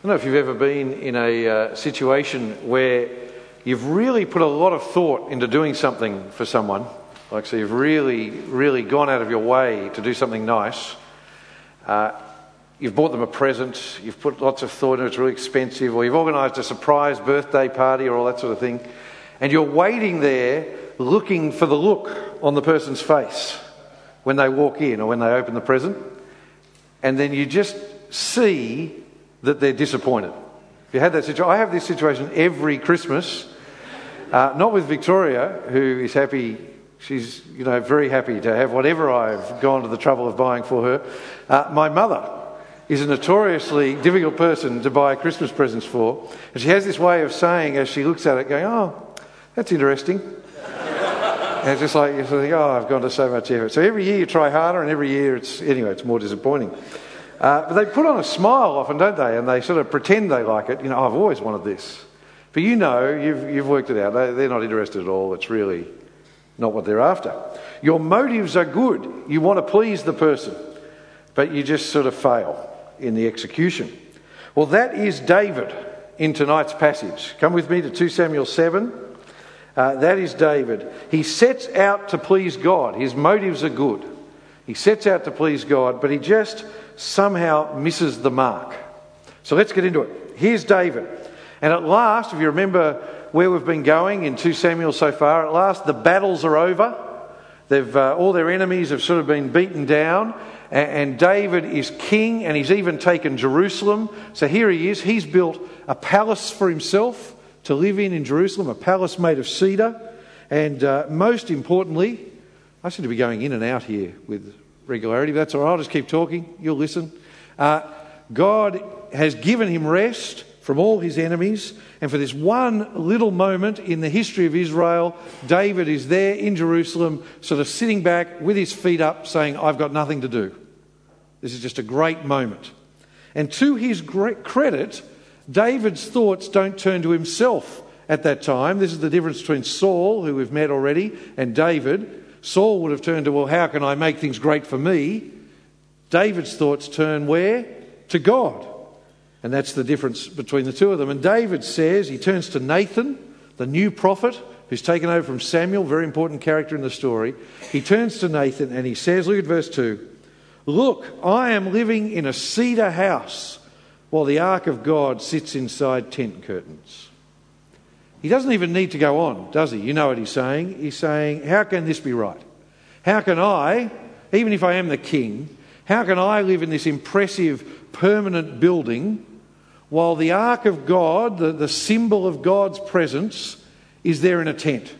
I don't know if you've ever been in a uh, situation where you've really put a lot of thought into doing something for someone. Like, so you've really, really gone out of your way to do something nice. Uh, you've bought them a present, you've put lots of thought into it, it's really expensive, or you've organised a surprise birthday party or all that sort of thing, and you're waiting there looking for the look on the person's face when they walk in or when they open the present, and then you just see that they're disappointed. If you had that situation, I have this situation every Christmas, uh, not with Victoria, who is happy. She's, you know, very happy to have whatever I've gone to the trouble of buying for her. Uh, my mother is a notoriously difficult person to buy Christmas presents for, and she has this way of saying, as she looks at it, going, "Oh, that's interesting." and it's just like you think, "Oh, I've gone to so much effort." So every year you try harder, and every year it's anyway, it's more disappointing. Uh, but they put on a smile often, don't they? And they sort of pretend they like it. You know, I've always wanted this. But you know, you've, you've worked it out. They, they're not interested at all. It's really not what they're after. Your motives are good. You want to please the person, but you just sort of fail in the execution. Well, that is David in tonight's passage. Come with me to 2 Samuel 7. Uh, that is David. He sets out to please God. His motives are good. He sets out to please God, but he just somehow misses the mark. So let's get into it. Here's David. And at last, if you remember where we've been going in 2 Samuel so far, at last the battles are over. They've, uh, all their enemies have sort of been beaten down. And, and David is king, and he's even taken Jerusalem. So here he is. He's built a palace for himself to live in in Jerusalem, a palace made of cedar. And uh, most importantly, I seem to be going in and out here with regularity, but that's all right. I'll just keep talking. You'll listen. Uh, God has given him rest from all his enemies. And for this one little moment in the history of Israel, David is there in Jerusalem, sort of sitting back with his feet up, saying, I've got nothing to do. This is just a great moment. And to his great credit, David's thoughts don't turn to himself at that time. This is the difference between Saul, who we've met already, and David. Saul would have turned to, well, how can I make things great for me? David's thoughts turn where? To God. And that's the difference between the two of them. And David says, he turns to Nathan, the new prophet, who's taken over from Samuel, very important character in the story. He turns to Nathan and he says, look at verse 2 Look, I am living in a cedar house while the ark of God sits inside tent curtains. He doesn't even need to go on, does he? You know what he's saying. He's saying, How can this be right? How can I, even if I am the king, how can I live in this impressive permanent building while the ark of God, the, the symbol of God's presence, is there in a tent?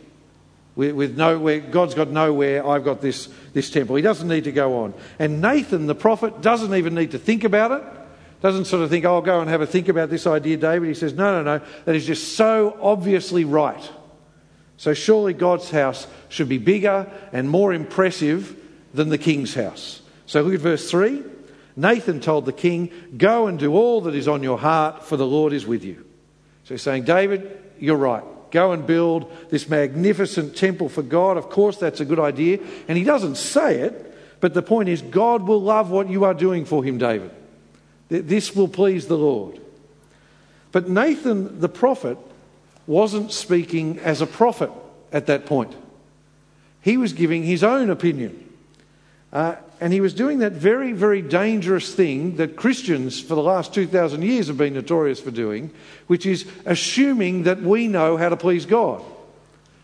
With, with nowhere, God's got nowhere, I've got this, this temple. He doesn't need to go on. And Nathan, the prophet, doesn't even need to think about it. Doesn't sort of think, oh, I'll go and have a think about this idea, David. He says, no, no, no, that is just so obviously right. So surely God's house should be bigger and more impressive than the king's house. So look at verse 3. Nathan told the king, Go and do all that is on your heart, for the Lord is with you. So he's saying, David, you're right. Go and build this magnificent temple for God. Of course, that's a good idea. And he doesn't say it, but the point is, God will love what you are doing for him, David. This will please the Lord. But Nathan the prophet wasn't speaking as a prophet at that point. He was giving his own opinion. Uh, and he was doing that very, very dangerous thing that Christians for the last 2,000 years have been notorious for doing, which is assuming that we know how to please God,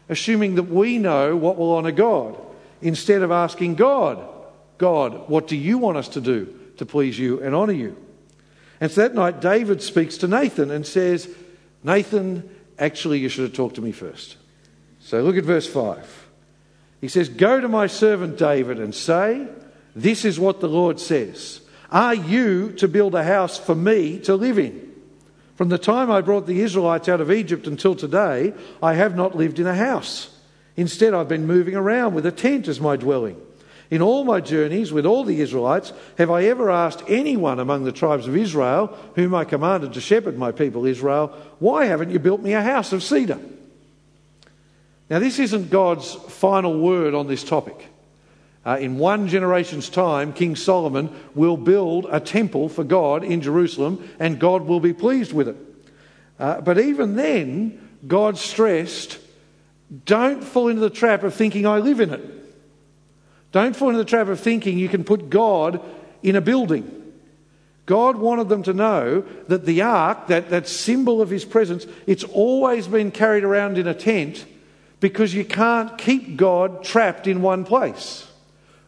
assuming that we know what will honour God, instead of asking God, God, what do you want us to do to please you and honour you? And so that night, David speaks to Nathan and says, Nathan, actually, you should have talked to me first. So look at verse 5. He says, Go to my servant David and say, This is what the Lord says. Are you to build a house for me to live in? From the time I brought the Israelites out of Egypt until today, I have not lived in a house. Instead, I've been moving around with a tent as my dwelling. In all my journeys with all the Israelites, have I ever asked anyone among the tribes of Israel, whom I commanded to shepherd my people Israel, why haven't you built me a house of cedar? Now, this isn't God's final word on this topic. Uh, in one generation's time, King Solomon will build a temple for God in Jerusalem, and God will be pleased with it. Uh, but even then, God stressed don't fall into the trap of thinking I live in it. Don't fall into the trap of thinking you can put God in a building. God wanted them to know that the ark, that, that symbol of his presence, it's always been carried around in a tent because you can't keep God trapped in one place.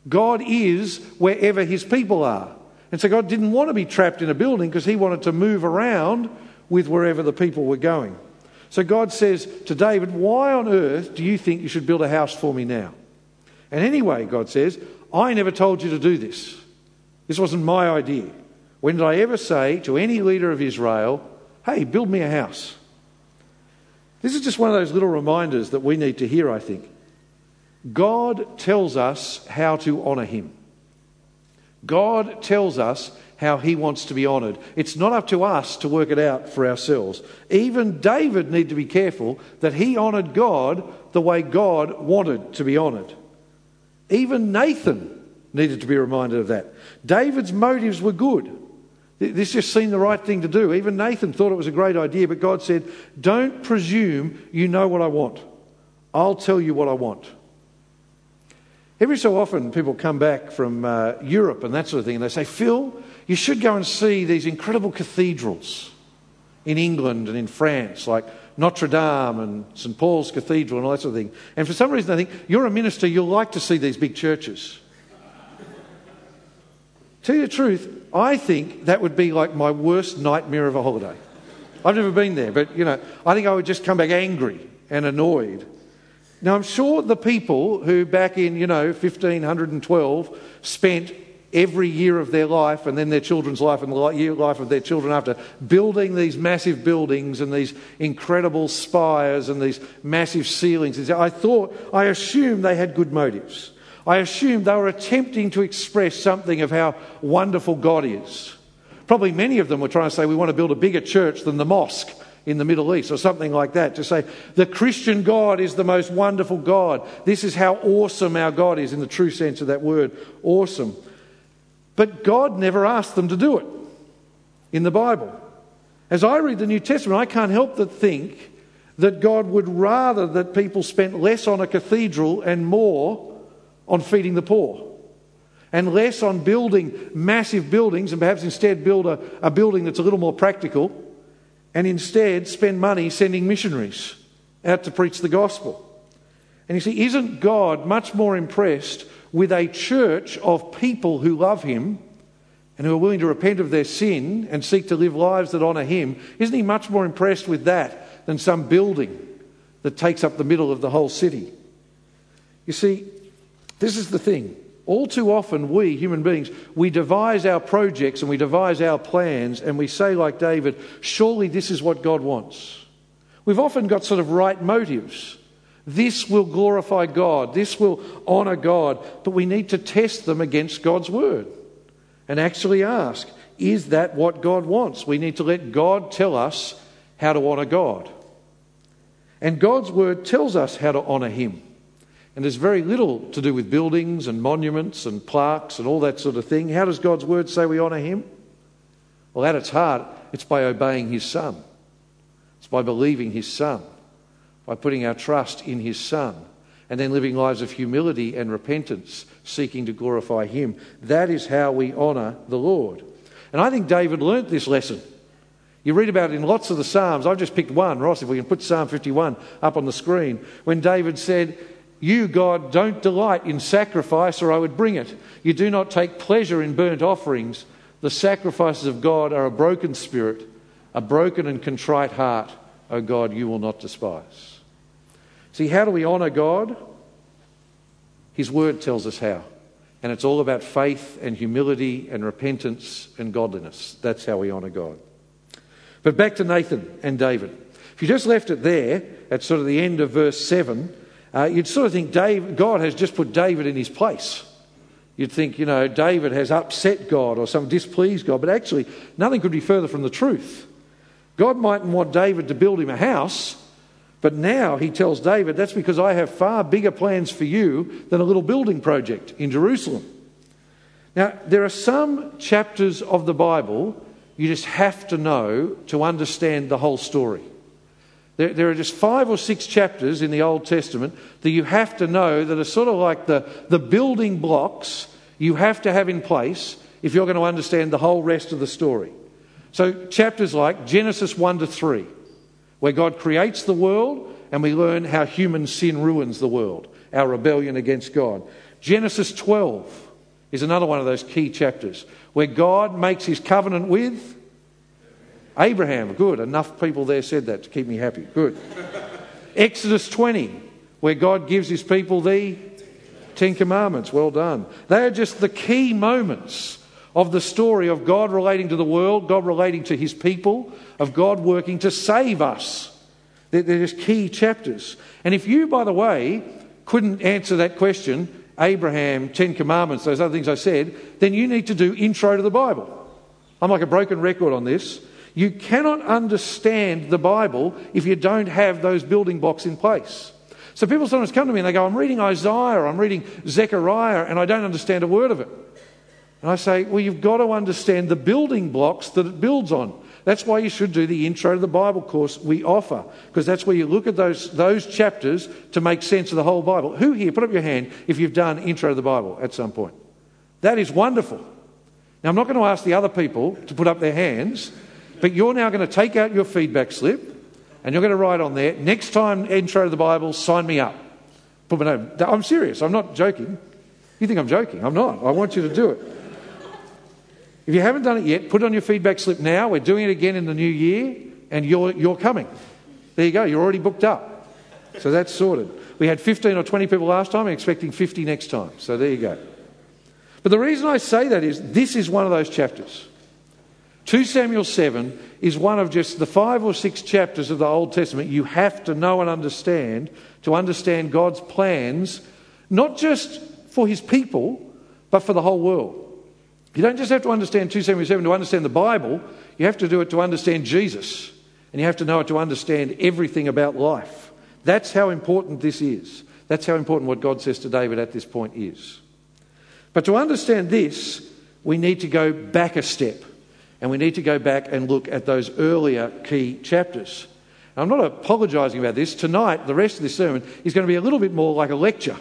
God is wherever his people are. And so God didn't want to be trapped in a building because he wanted to move around with wherever the people were going. So God says to David, Why on earth do you think you should build a house for me now? And anyway, God says, I never told you to do this. This wasn't my idea. When did I ever say to any leader of Israel, Hey, build me a house? This is just one of those little reminders that we need to hear, I think. God tells us how to honour Him. God tells us how He wants to be honoured. It's not up to us to work it out for ourselves. Even David needed to be careful that he honoured God the way God wanted to be honoured. Even Nathan needed to be reminded of that. David's motives were good. This just seemed the right thing to do. Even Nathan thought it was a great idea, but God said, Don't presume you know what I want. I'll tell you what I want. Every so often, people come back from uh, Europe and that sort of thing, and they say, Phil, you should go and see these incredible cathedrals in England and in France, like Notre Dame and St. Paul's Cathedral and all that sort of thing. And for some reason, I think you're a minister, you'll like to see these big churches. Tell you the truth, I think that would be like my worst nightmare of a holiday. I've never been there, but you know, I think I would just come back angry and annoyed. Now, I'm sure the people who back in, you know, 1512 spent every year of their life and then their children's life and the life of their children after building these massive buildings and these incredible spires and these massive ceilings. I thought, I assumed they had good motives. I assumed they were attempting to express something of how wonderful God is. Probably many of them were trying to say, we want to build a bigger church than the mosque in the Middle East or something like that to say the Christian God is the most wonderful God. This is how awesome our God is in the true sense of that word, awesome. But God never asked them to do it in the Bible. As I read the New Testament, I can't help but think that God would rather that people spent less on a cathedral and more on feeding the poor and less on building massive buildings and perhaps instead build a, a building that's a little more practical and instead spend money sending missionaries out to preach the gospel. And you see, isn't God much more impressed with a church of people who love Him and who are willing to repent of their sin and seek to live lives that honour Him? Isn't He much more impressed with that than some building that takes up the middle of the whole city? You see, this is the thing. All too often, we human beings, we devise our projects and we devise our plans and we say, like David, surely this is what God wants. We've often got sort of right motives. This will glorify God, this will honour God, but we need to test them against God's word and actually ask, is that what God wants? We need to let God tell us how to honour God. And God's word tells us how to honour Him. And there's very little to do with buildings and monuments and plaques and all that sort of thing. How does God's word say we honour Him? Well, at its heart, it's by obeying His Son, it's by believing His Son, by putting our trust in His Son, and then living lives of humility and repentance, seeking to glorify Him. That is how we honour the Lord. And I think David learnt this lesson. You read about it in lots of the Psalms. I've just picked one, Ross, if we can put Psalm 51 up on the screen, when David said, you, God, don't delight in sacrifice, or I would bring it. You do not take pleasure in burnt offerings. The sacrifices of God are a broken spirit, a broken and contrite heart, O God, you will not despise. See, how do we honour God? His word tells us how. And it's all about faith and humility and repentance and godliness. That's how we honour God. But back to Nathan and David. If you just left it there at sort of the end of verse 7, uh, you'd sort of think Dave, God has just put David in his place. You'd think, you know, David has upset God or some displeased God, but actually, nothing could be further from the truth. God mightn't want David to build him a house, But now he tells David, that's because I have far bigger plans for you than a little building project in Jerusalem. Now, there are some chapters of the Bible you just have to know to understand the whole story. There, there, are just five or six chapters in the Old Testament that you have to know that are sort of like the, the building blocks you have to have in place if you're going to understand the whole rest of the story. So, chapters like Genesis 1 to 3, where God creates the world and we learn how human sin ruins the world, our rebellion against God. Genesis 12 is another one of those key chapters where God makes his covenant with Abraham. Good. Enough people there said that to keep me happy. Good. Exodus 20, where God gives his people the Ten Commandments. Well done. They are just the key moments of the story of God relating to the world, God relating to his people, of God working to save us. They're, just key chapters. And if you, by the way, couldn't answer that question, Abraham, Ten Commandments, those other things I said, then you need to do intro to the Bible. I'm like a broken record on this. You cannot understand the Bible if you don't have those building blocks in place. So people sometimes come to me and they go, I'm reading Isaiah, I'm reading Zechariah, and I don't understand a word of it. And I say, Well, you've got to understand the building blocks that it builds on. That's why you should do the intro to the Bible course we offer, because that's where you look at those, those chapters to make sense of the whole Bible. Who here, put up your hand if you've done intro to the Bible at some point? That is wonderful. Now, I'm not going to ask the other people to put up their hands, but you're now going to take out your feedback slip and you're going to write on there, next time intro to the Bible, sign me up. Put my name. I'm serious. I'm not joking. You think I'm joking? I'm not. I want you to do it. If you haven't done it yet, put it on your feedback slip now. We're doing it again in the new year, and you're, you're coming. There you go, you're already booked up. So that's sorted. We had 15 or 20 people last time, I'm expecting 50 next time. So there you go. But the reason I say that is this is one of those chapters. 2 Samuel 7 is one of just the five or six chapters of the Old Testament you have to know and understand to understand God's plans, not just for his people, but for the whole world. You don't just have to understand 277 to understand the Bible, you have to do it to understand Jesus. And you have to know it to understand everything about life. That's how important this is. That's how important what God says to David at this point is. But to understand this, we need to go back a step. And we need to go back and look at those earlier key chapters. I'm not apologising about this. Tonight, the rest of this sermon is going to be a little bit more like a lecture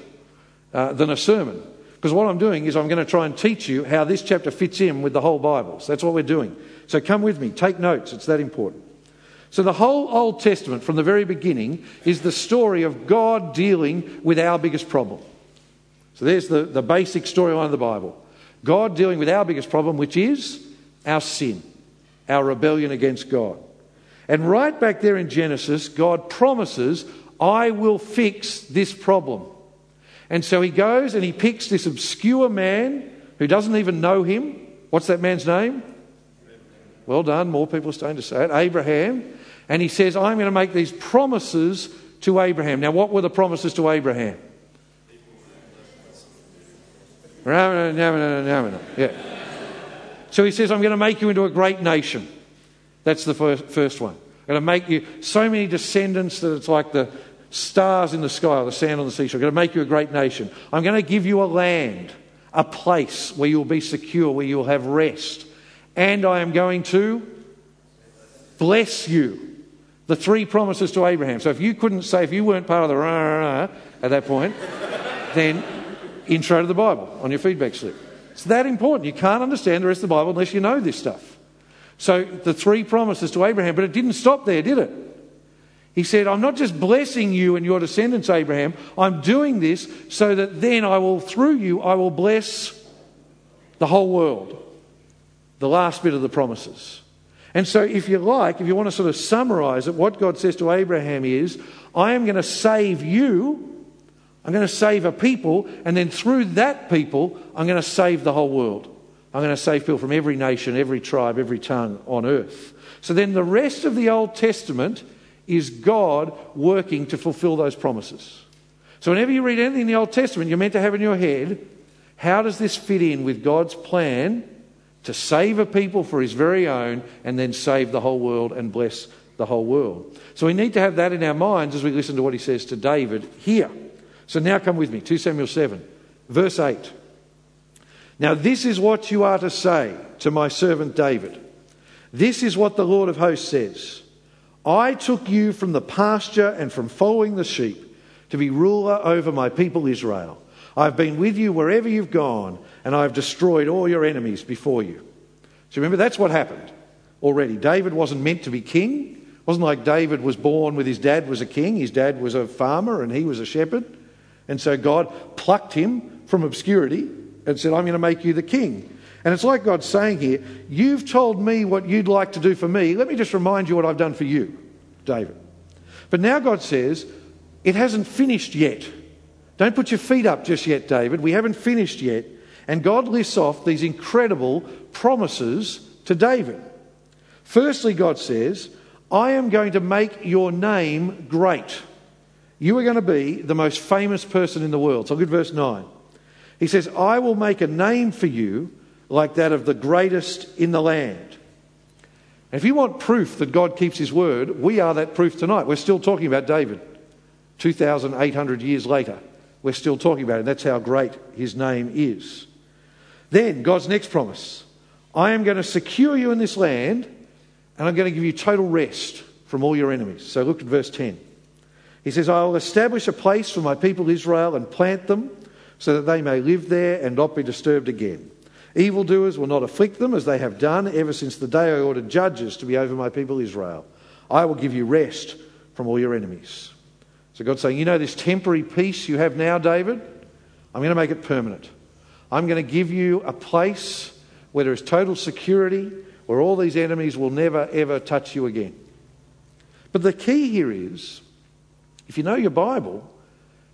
uh, than a sermon. Because what I'm doing is I'm going to try and teach you how this chapter fits in with the whole Bible. So that's what we're doing. So come with me, take notes, it's that important. So the whole Old Testament from the very beginning is the story of God dealing with our biggest problem. So there's the, the basic storyline of the Bible God dealing with our biggest problem, which is our sin, our rebellion against God. And right back there in Genesis, God promises, I will fix this problem. And so he goes and he picks this obscure man who doesn't even know him. What's that man's name? Well done. More people are starting to say it. Abraham. And he says, I'm going to make these promises to Abraham. Now, what were the promises to Abraham? Yeah. So he says, I'm going to make you into a great nation. That's the first, first one. I'm going to make you so many descendants that it's like the, stars in the sky or the sand on the seashore. I'm going to make you a great nation. I'm going to give you a land, a place where you'll be secure, where you'll have rest. And I am going to bless you. The three promises to Abraham. So if you couldn't say, if you weren't part of the rah, rah, rah at that point, then intro to the Bible on your feedback slip. It's that important. You can't understand the rest of the Bible unless you know this stuff. So the three promises to Abraham, but it didn't stop there, did it? He said, I'm not just blessing you and your descendants, Abraham. I'm doing this so that then I will, through you, I will bless the whole world. The last bit of the promises. And so, if you like, if you want to sort of summarize it, what God says to Abraham is, I am going to save you, I'm going to save a people, and then through that people, I'm going to save the whole world. I'm going to save people from every nation, every tribe, every tongue on earth. So then the rest of the Old Testament is God working to fulfill those promises. So, whenever you read anything in the Old Testament, you're meant to have in your head how does this fit in with God's plan to save a people for his very own and then save the whole world and bless the whole world. So we need to have that in our minds as we listen to what he says to David here. So now come with me, 2 Samuel 7, verse 8. Now, this is what you are to say to my servant David. This is what the Lord of hosts says I took you from the pasture and from following the sheep to be ruler over my people Israel. I've been with you wherever you've gone, and I've destroyed all your enemies before you. So remember, that's what happened already. David wasn't meant to be king. It wasn't like David was born with his dad was a king, his dad was a farmer, and he was a shepherd. And so God plucked him from obscurity and said, I'm going to make you the king. And it's like God's saying here, You've told me what you'd like to do for me. Let me just remind you what I've done for you, David. But now God says, It hasn't finished yet. Don't put your feet up just yet, David. We haven't finished yet. And God lists off these incredible promises to David. Firstly, God says, I am going to make your name great. You are going to be the most famous person in the world. So look at verse 9. He says, I will make a name for you like that of the greatest in the land. And if you want proof that God keeps his word, we are that proof tonight. We're still talking about David 2,800 years later. We're still talking about it. That's how great his name is. Then, God's next promise I am going to secure you in this land, and I'm going to give you total rest from all your enemies. So look at verse 10. He says, I will establish a place for my people Israel and plant them so that they may live there and not be disturbed again. Evildoers will not afflict them as they have done ever since the day I ordered judges to be over my people Israel. I will give you rest from all your enemies. So God's saying, You know, this temporary peace you have now, David, I'm going to make it permanent. I'm going to give you a place where there is total security, where all these enemies will never, ever touch you again. But the key here is if you know your Bible,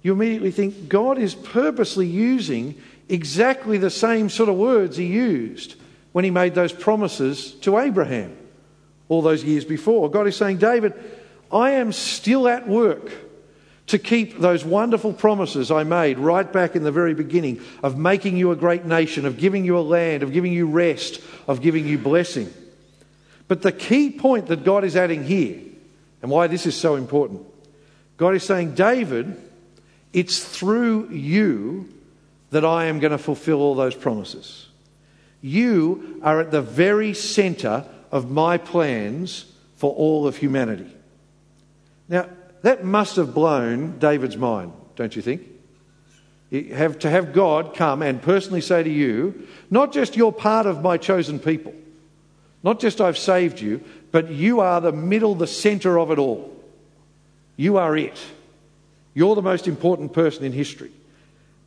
you immediately think God is purposely using exactly the same sort of words he used when he made those promises to Abraham all those years before. God is saying, David, I am still at work to keep those wonderful promises I made right back in the very beginning of making you a great nation, of giving you a land, of giving you rest, of giving you blessing. But the key point that God is adding here, and why this is so important, God is saying, David, it's through you that I am going to fulfill all those promises. You are at the very center of my plans for all of humanity. Now, that must have blown David's mind, don't you think? Have to have God come and personally say to you, not just you're part of my chosen people, not just I've saved you, but you are the middle, the center of it all. You are it. You're the most important person in history.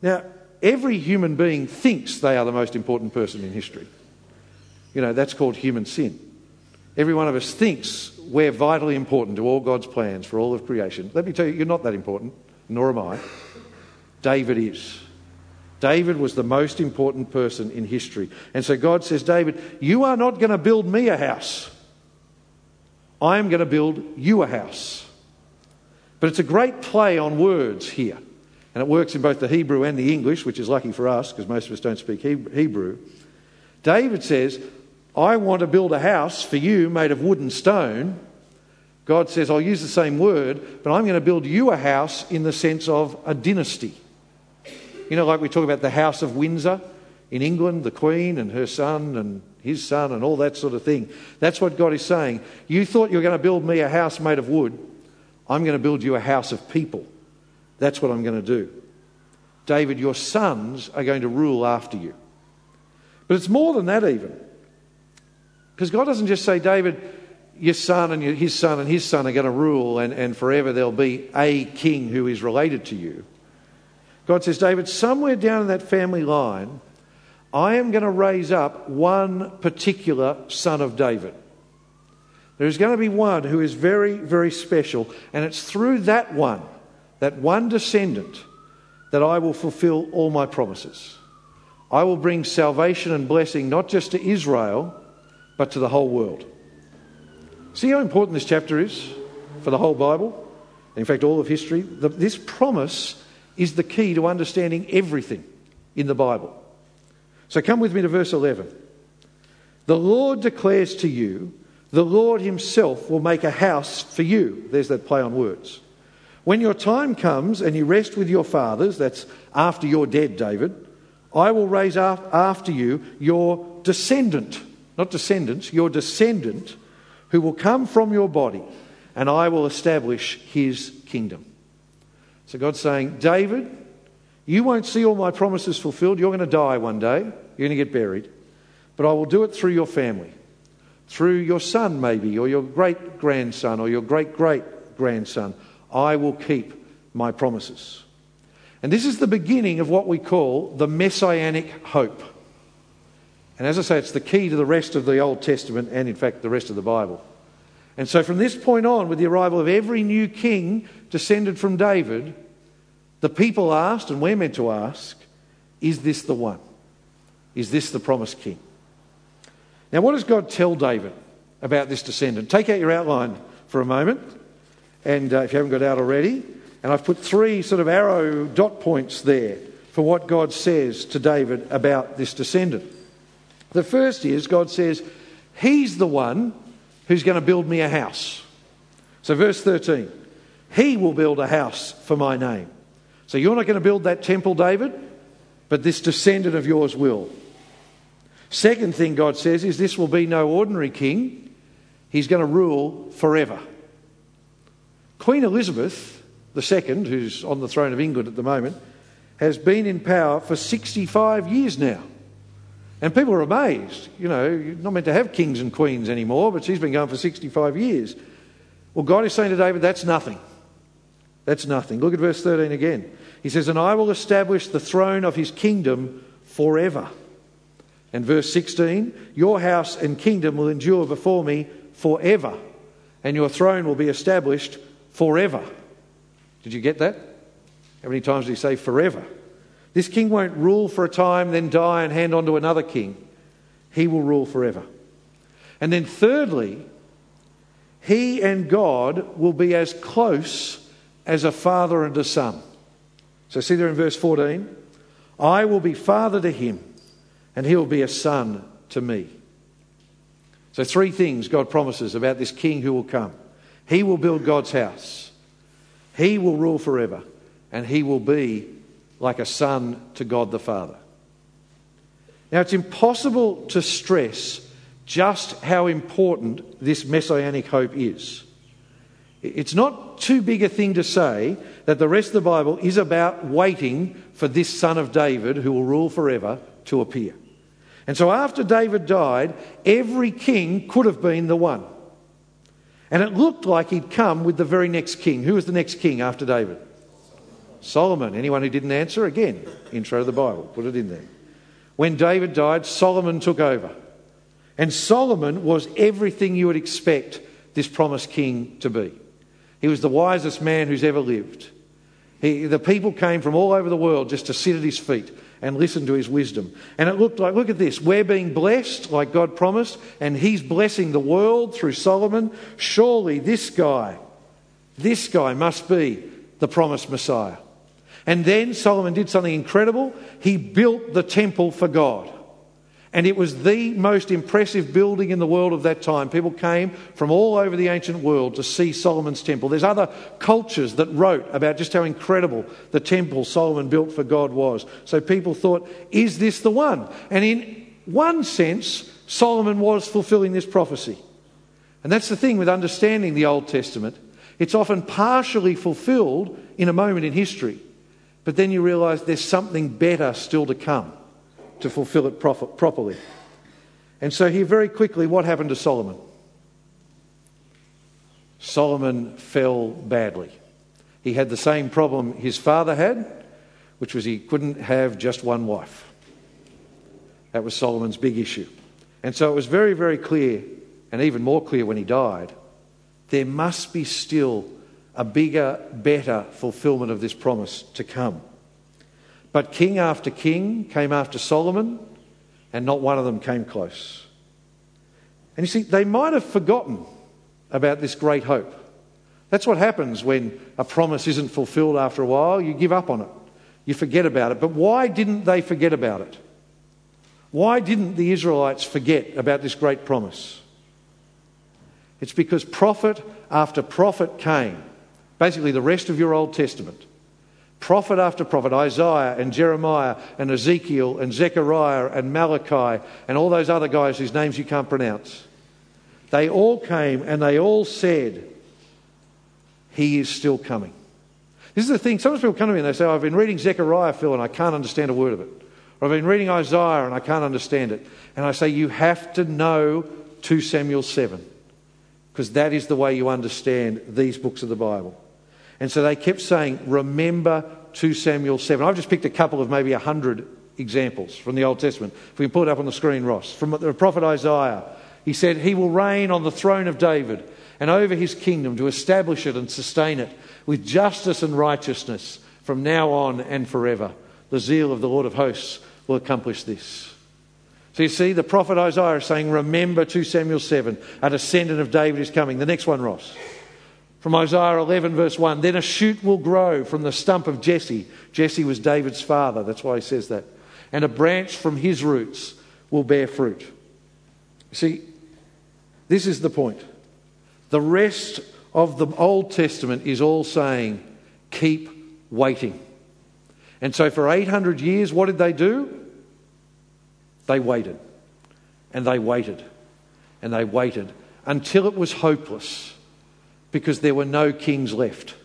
Now, every human being thinks they are the most important person in history. You know, that's called human sin. Every one of us thinks we're vitally important to all God's plans for all of creation. Let me tell you, you're not that important, nor am I. David is. David was the most important person in history. And so God says, David, you are not going to build me a house. I am going to build you a house. But it's a great play on words here. And it works in both the Hebrew and the English, which is lucky for us because most of us don't speak Hebrew. David says, I want to build a house for you made of wood and stone. God says, I'll use the same word, but I'm going to build you a house in the sense of a dynasty. You know, like we talk about the House of Windsor in England, the Queen and her son and his son and all that sort of thing. That's what God is saying. You thought you were going to build me a house made of wood. I'm going to build you a house of people. That's what I'm going to do. David, your sons are going to rule after you. But it's more than that, even. Because God doesn't just say, David, your son and your, his son and his son are going to rule, and, and forever there'll be a king who is related to you. God says, David, somewhere down in that family line, I am going to raise up one particular son of David. There's going to be one who is very, very special, and it's through that one, that one descendant, that I will fulfill all my promises. I will bring salvation and blessing not just to Israel, but to the whole world. See how important this chapter is for the whole Bible? In fact, all of history. This promise is the key to understanding everything in the Bible. So come with me to verse 11. The Lord declares to you the Lord Himself will make a house for you. There's that play on words. When your time comes and you rest with your fathers, that's after you're dead, David, I will raise up after you your descendant, not descendants, your descendant who will come from your body, and I will establish his kingdom. So God's saying, David, you won't see all my promises fulfilled. You're going to die one day, you're going to get buried, but I will do it through your family, through your son, maybe, or your great grandson, or your great great grandson. I will keep my promises. And this is the beginning of what we call the messianic hope. And as I say, it's the key to the rest of the Old Testament and, in fact, the rest of the Bible. And so, from this point on, with the arrival of every new king descended from David, the people asked, and we're meant to ask, is this the one? Is this the promised king? Now, what does God tell David about this descendant? Take out your outline for a moment and uh, if you haven't got out already. And I've put three sort of arrow dot points there for what God says to David about this descendant. The first is God says, He's the one who's going to build me a house. So, verse 13, He will build a house for my name. So, you're not going to build that temple, David, but this descendant of yours will. Second thing God says is this will be no ordinary king, He's going to rule forever. Queen Elizabeth II, who's on the throne of England at the moment, has been in power for 65 years now. And people are amazed. You know, you're not meant to have kings and queens anymore, but she's been going for 65 years. Well, God is saying to David, that's nothing. That's nothing. Look at verse 13 again. He says, And I will establish the throne of his kingdom forever. And verse 16, Your house and kingdom will endure before me forever, and your throne will be established forever. Did you get that? How many times did he say forever? This king won't rule for a time, then die and hand on to another king. He will rule forever. And then, thirdly, he and God will be as close as a father and a son. So, see there in verse 14 I will be father to him, and he will be a son to me. So, three things God promises about this king who will come. He will build God's house. He will rule forever. And he will be like a son to God the Father. Now, it's impossible to stress just how important this messianic hope is. It's not too big a thing to say that the rest of the Bible is about waiting for this son of David who will rule forever to appear. And so, after David died, every king could have been the one. And it looked like he'd come with the very next king. Who was the next king after David? Solomon. Anyone who didn't answer? Again, intro to the Bible. Put it in there. When David died, Solomon took over. And Solomon was everything you would expect this promised king to be. He was the wisest man who's ever lived. He, the people came from all over the world just to sit at his feet and listen to his wisdom. And it looked like, look at this, we're being blessed like God promised, and he's blessing the world through Solomon. Surely this guy, this guy must be the promised Messiah. And then Solomon did something incredible. He built the temple for God. And it was the most impressive building in the world of that time. People came from all over the ancient world to see Solomon's temple. There's other cultures that wrote about just how incredible the temple Solomon built for God was. So people thought, is this the one? And in one sense, Solomon was fulfilling this prophecy. And that's the thing with understanding the Old Testament. It's often partially fulfilled in a moment in history, but then you realise there's something better still to come to fulfill it properly. And so, here very quickly, what happened to Solomon? Solomon fell badly. He had the same problem his father had, which was he couldn't have just one wife. That was Solomon's big issue. And so it was very, very clear, and even more clear when he died, there must be still a bigger, better fulfillment of this promise to come. But king after king came after Solomon, and not one of them came close. And you see, they might have forgotten about this great hope. That's what happens when a promise isn't fulfilled after a while. You give up on it, you forget about it. But why didn't they forget about it? Why didn't the Israelites forget about this great promise? It's because prophet after prophet came, basically the rest of your Old Testament. Prophet after prophet, Isaiah and Jeremiah and Ezekiel and Zechariah and Malachi and all those other guys whose names you can't pronounce. They all came and they all said, He is still coming. This is the thing. Sometimes people come to me and they say, oh, I've been reading Zechariah, Phil, and I can't understand a word of it. Or I've been reading Isaiah and I can't understand it. And I say, You have to know 2 Samuel 7 because that is the way you understand these books of the Bible. And so they kept saying, Remember 2 Samuel 7. I've just picked a couple of maybe 100 examples from the Old Testament. If we can put it up on the screen, Ross. From the prophet Isaiah, he said, He will reign on the throne of David and over his kingdom to establish it and sustain it with justice and righteousness from now on and forever. The zeal of the Lord of hosts will accomplish this. So you see, the prophet Isaiah is saying, Remember 2 Samuel 7, a descendant of David is coming. The next one, Ross. From Isaiah 11, verse 1 Then a shoot will grow from the stump of Jesse. Jesse was David's father, that's why he says that. And a branch from his roots will bear fruit. See, this is the point. The rest of the Old Testament is all saying, keep waiting. And so for 800 years, what did they do? They waited. And they waited. And they waited until it was hopeless because there were no kings left.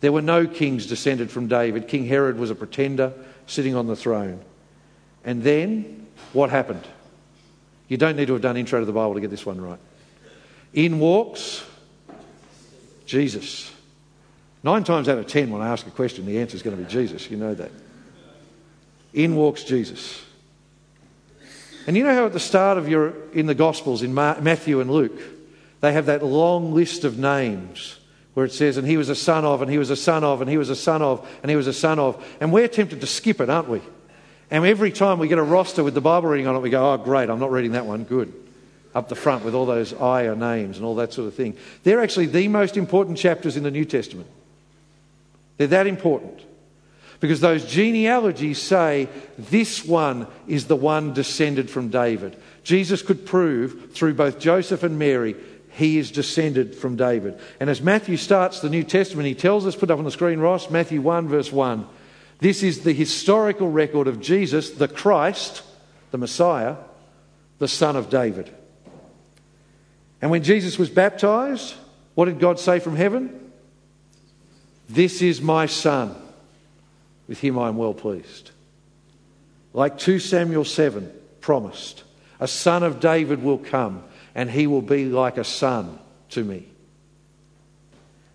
There were no kings descended from David. King Herod was a pretender sitting on the throne. And then what happened? You don't need to have done intro to the Bible to get this one right. In walks Jesus. Nine times out of ten, when I ask a question, the answer is going to be Jesus. You know that. In walks Jesus. And you know how at the start of your, in the Gospels, in Matthew and Luke, they have that long list of names where it says, and he was a son of, and he was a son of, and he was a son of, and he was a son of. And we're tempted to skip it, aren't we? And every time we get a roster with the Bible reading on it, we go, oh, great, I'm not reading that one. Good. Up the front with all those ayah names and all that sort of thing. They're actually the most important chapters in the New Testament. They're that important. Because those genealogies say this one is the one descended from David. Jesus could prove through both Joseph and Mary he is descended from David. And as Matthew starts the New Testament, he tells us, put up on the screen, Ross, Matthew 1, verse 1. This is the historical record of Jesus, the Christ, the Messiah, the Son of David. And when Jesus was baptized, what did God say from heaven? This is my Son. With him I am well pleased. Like 2 Samuel 7 promised, a son of David will come and he will be like a son to me.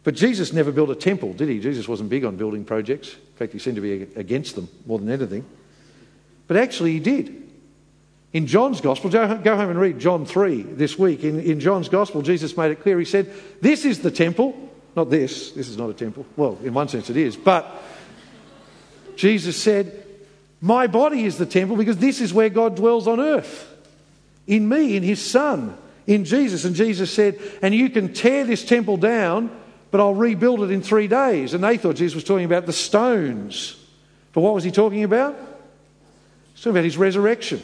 But Jesus never built a temple, did he? Jesus wasn't big on building projects. In fact, he seemed to be against them more than anything. But actually, he did. In John's Gospel, go home and read John 3 this week. In, in John's Gospel, Jesus made it clear. He said, This is the temple. Not this. This is not a temple. Well, in one sense, it is. But Jesus said, My body is the temple because this is where God dwells on earth. In me, in his Son in Jesus. And Jesus said, And you can tear this temple down, but I'll rebuild it in three days. And they thought Jesus was talking about the stones. But what was he talking about? He's talking about his resurrection.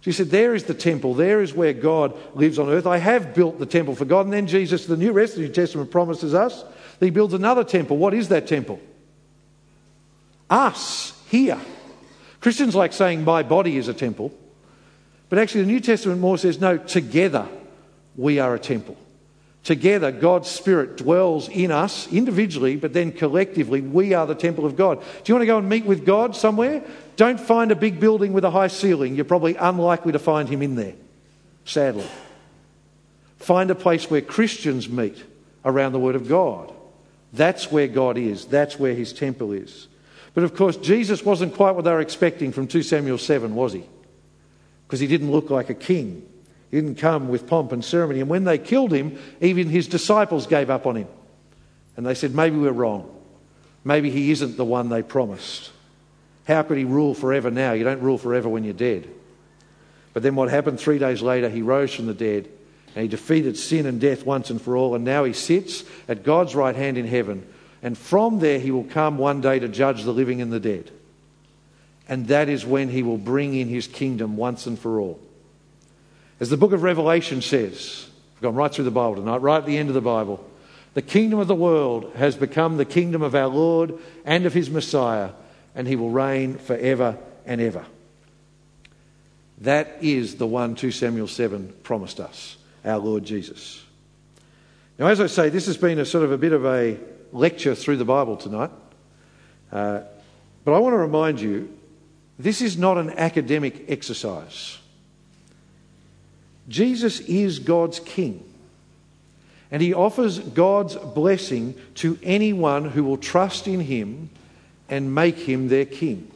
She said, There is the temple. There is where God lives on earth. I have built the temple for God. And then Jesus, the new rest of the New Testament promises us that he builds another temple. What is that temple? Us, here. Christians like saying, My body is a temple. But actually, the New Testament more says, no, together we are a temple. Together, God's Spirit dwells in us individually, but then collectively, we are the temple of God. Do you want to go and meet with God somewhere? Don't find a big building with a high ceiling. You're probably unlikely to find Him in there, sadly. Find a place where Christians meet around the Word of God. That's where God is, that's where His temple is. But of course, Jesus wasn't quite what they were expecting from 2 Samuel 7, was He? Because he didn't look like a king. He didn't come with pomp and ceremony. And when they killed him, even his disciples gave up on him. And they said, maybe we're wrong. Maybe he isn't the one they promised. How could he rule forever now? You don't rule forever when you're dead. But then what happened three days later, he rose from the dead and he defeated sin and death once and for all. And now he sits at God's right hand in heaven. And from there, he will come one day to judge the living and the dead and that is when he will bring in his kingdom once and for all. As the book of Revelation says, I've gone right through the Bible tonight, right at the end of the Bible. The kingdom of the world has become the kingdom of our Lord and of his Messiah, and he will reign forever and ever. That is the one 2 Samuel 7 promised us, our Lord Jesus. Now, as I say, this has been a sort of a bit of a lecture through the Bible tonight. Uh, but I want to remind you this is not an academic exercise. Jesus is God's King. And he offers God's blessing to anyone who will trust in him and make him their king.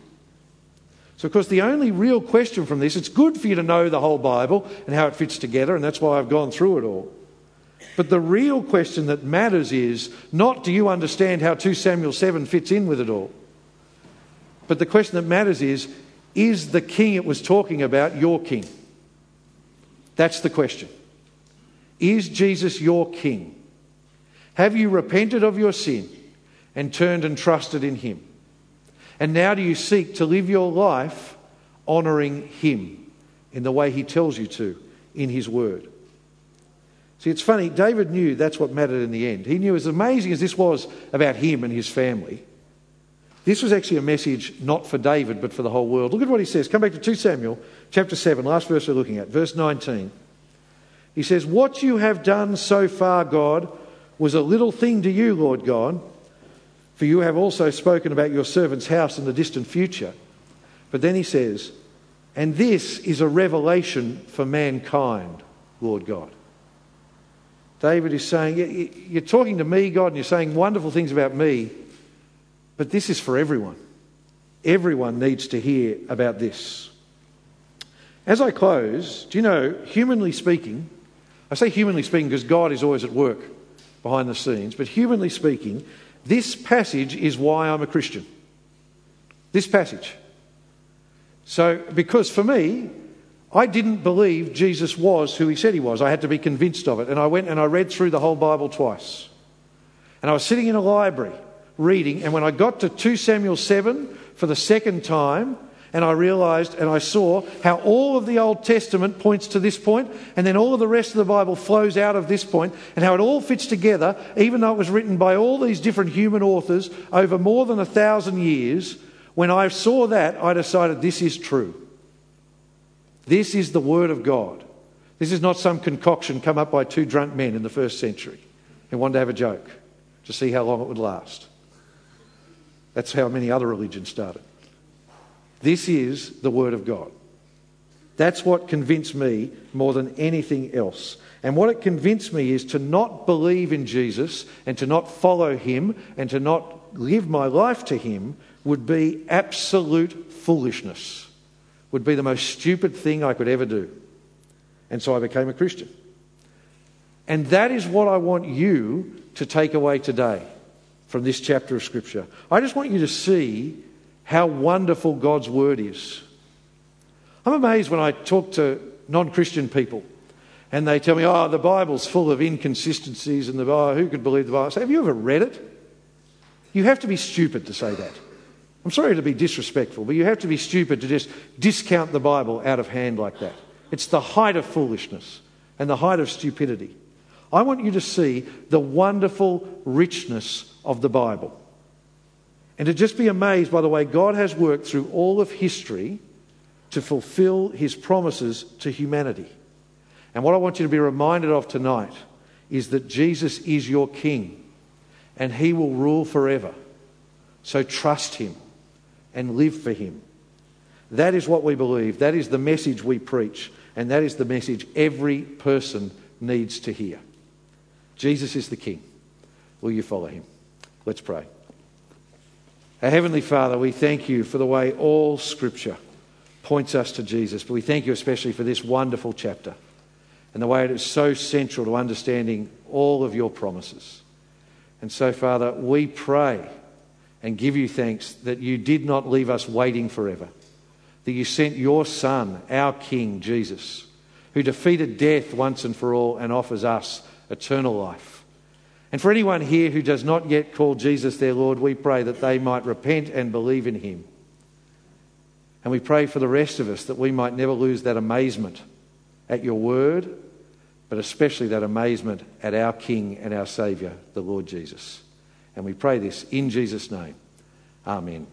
So, of course, the only real question from this, it's good for you to know the whole Bible and how it fits together, and that's why I've gone through it all. But the real question that matters is not do you understand how 2 Samuel 7 fits in with it all? But the question that matters is is the king it was talking about your king? That's the question. Is Jesus your king? Have you repented of your sin and turned and trusted in him? And now do you seek to live your life honouring him in the way he tells you to in his word? See, it's funny, David knew that's what mattered in the end. He knew, as amazing as this was about him and his family, this was actually a message not for David, but for the whole world. Look at what he says. Come back to 2 Samuel chapter 7, last verse we're looking at, verse 19. He says, What you have done so far, God, was a little thing to you, Lord God, for you have also spoken about your servant's house in the distant future. But then he says, And this is a revelation for mankind, Lord God. David is saying, You're talking to me, God, and you're saying wonderful things about me, but this is for everyone. Everyone needs to hear about this. As I close, do you know, humanly speaking, I say humanly speaking because God is always at work behind the scenes, but humanly speaking, this passage is why I'm a Christian. This passage. So, because for me, I didn't believe Jesus was who he said he was. I had to be convinced of it. And I went and I read through the whole Bible twice. And I was sitting in a library reading, and when I got to 2 Samuel 7 for the second time, and I realized and I saw how all of the Old Testament points to this point, and then all of the rest of the Bible flows out of this point, and how it all fits together, even though it was written by all these different human authors over more than a thousand years. When I saw that, I decided this is true. This is the Word of God. This is not some concoction come up by two drunk men in the first century who wanted to have a joke to see how long it would last. That's how many other religions started. This is the Word of God. That's what convinced me more than anything else. And what it convinced me is to not believe in Jesus and to not follow him and to not live my life to him would be absolute foolishness would be the most stupid thing I could ever do. And so I became a Christian. And that is what I want you to take away today from this chapter of Scripture. I just want you to see how wonderful God's Word is. I'm amazed when I talk to non Christian people and they tell me, oh, the Bible's full of inconsistencies and the Bible, who could believe the Bible? I say, have you ever read it? You have to be stupid to say that. I'm sorry to be disrespectful, but you have to be stupid to just discount the Bible out of hand like that. It's the height of foolishness and the height of stupidity. I want you to see the wonderful richness of the Bible. And to just be amazed by the way God has worked through all of history to fulfill his promises to humanity. And what I want you to be reminded of tonight is that Jesus is your King and he will rule forever. So trust him and live for Him. That is what we believe. That is the message we preach. And that is the message every person needs to hear. Jesus is the King. Will you follow Him? Let's pray. Our Heavenly Father, we thank you for the way all Scripture points us to Jesus, but we thank you especially for this wonderful chapter and the way it is so central to understanding all of your promises. And so, Father, we pray and give you thanks that you did not leave us waiting forever, that you sent your Son, our King, Jesus, who defeated death once and for all and offers us eternal life. And for anyone here who does not yet call Jesus their Lord, we pray that they might repent and believe in him. And we pray for the rest of us that we might never lose that amazement at your word, but especially that amazement at our King and our Saviour, the Lord Jesus. And we pray this in Jesus' name. Amen.